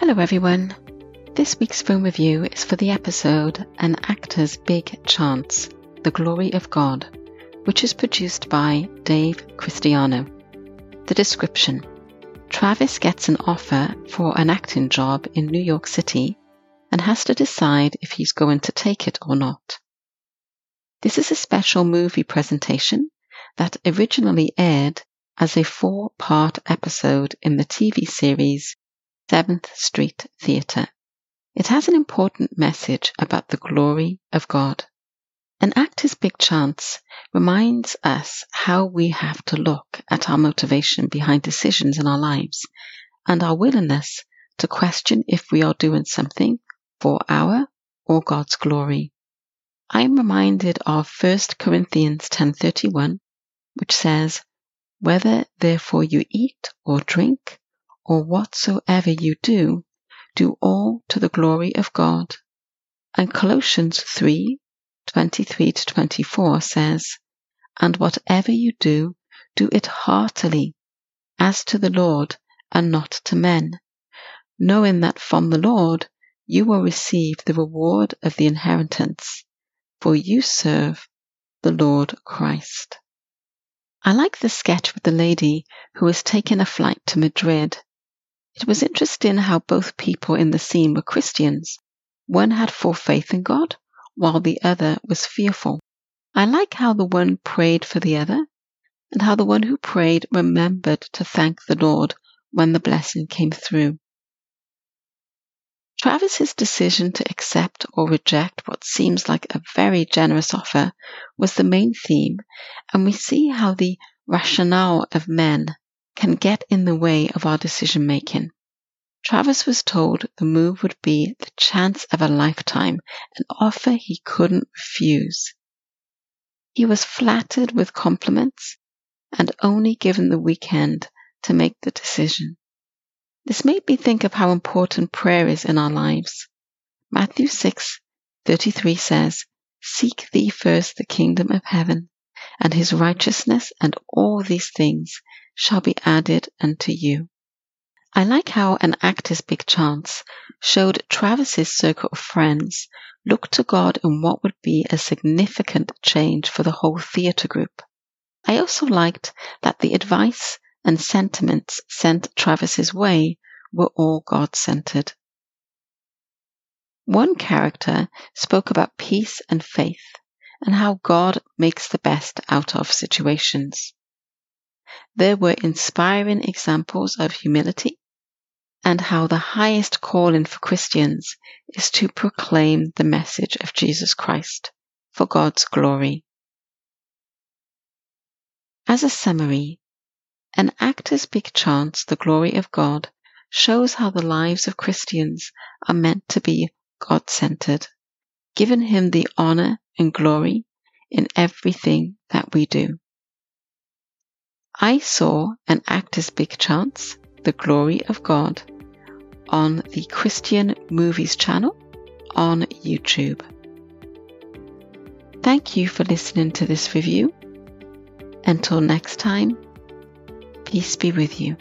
Hello, everyone. This week's film review is for the episode An Actor's Big Chance The Glory of God, which is produced by Dave Christiano. The description Travis gets an offer for an acting job in New York City and has to decide if he's going to take it or not. This is a special movie presentation that originally aired as a four part episode in the TV series Seventh Street Theatre. It has an important message about the glory of God. An actor's big chance reminds us how we have to look at our motivation behind decisions in our lives and our willingness to question if we are doing something for our or God's glory. I am reminded of 1 Corinthians 10:31 which says, "Whether therefore you eat or drink or whatsoever you do, do all to the glory of God. And Colossians 3 23 to 24 says, And whatever you do, do it heartily, as to the Lord, and not to men, knowing that from the Lord you will receive the reward of the inheritance, for you serve the Lord Christ. I like the sketch with the lady who was taking a flight to Madrid it was interesting how both people in the scene were Christians. One had full faith in God, while the other was fearful. I like how the one prayed for the other, and how the one who prayed remembered to thank the Lord when the blessing came through. Travis's decision to accept or reject what seems like a very generous offer was the main theme, and we see how the rationale of men can get in the way of our decision making. Travis was told the move would be the chance of a lifetime, an offer he couldn't refuse. He was flattered with compliments and only given the weekend to make the decision. This made me think of how important prayer is in our lives. Matthew 6:33 says, "Seek thee first the kingdom of heaven and his righteousness, and all these things shall be added unto you. I like how an actor's big chance showed Travis's circle of friends look to God in what would be a significant change for the whole theatre group. I also liked that the advice and sentiments sent Travis's way were all God centered. One character spoke about peace and faith and how God makes the best out of situations. There were inspiring examples of humility and how the highest calling for Christians is to proclaim the message of Jesus Christ for God's glory. As a summary, an actor's big chance, the glory of God, shows how the lives of Christians are meant to be God centered, giving Him the honor and glory in everything that we do. I saw an actor's big chance, The Glory of God, on the Christian Movies channel on YouTube. Thank you for listening to this review. Until next time, peace be with you.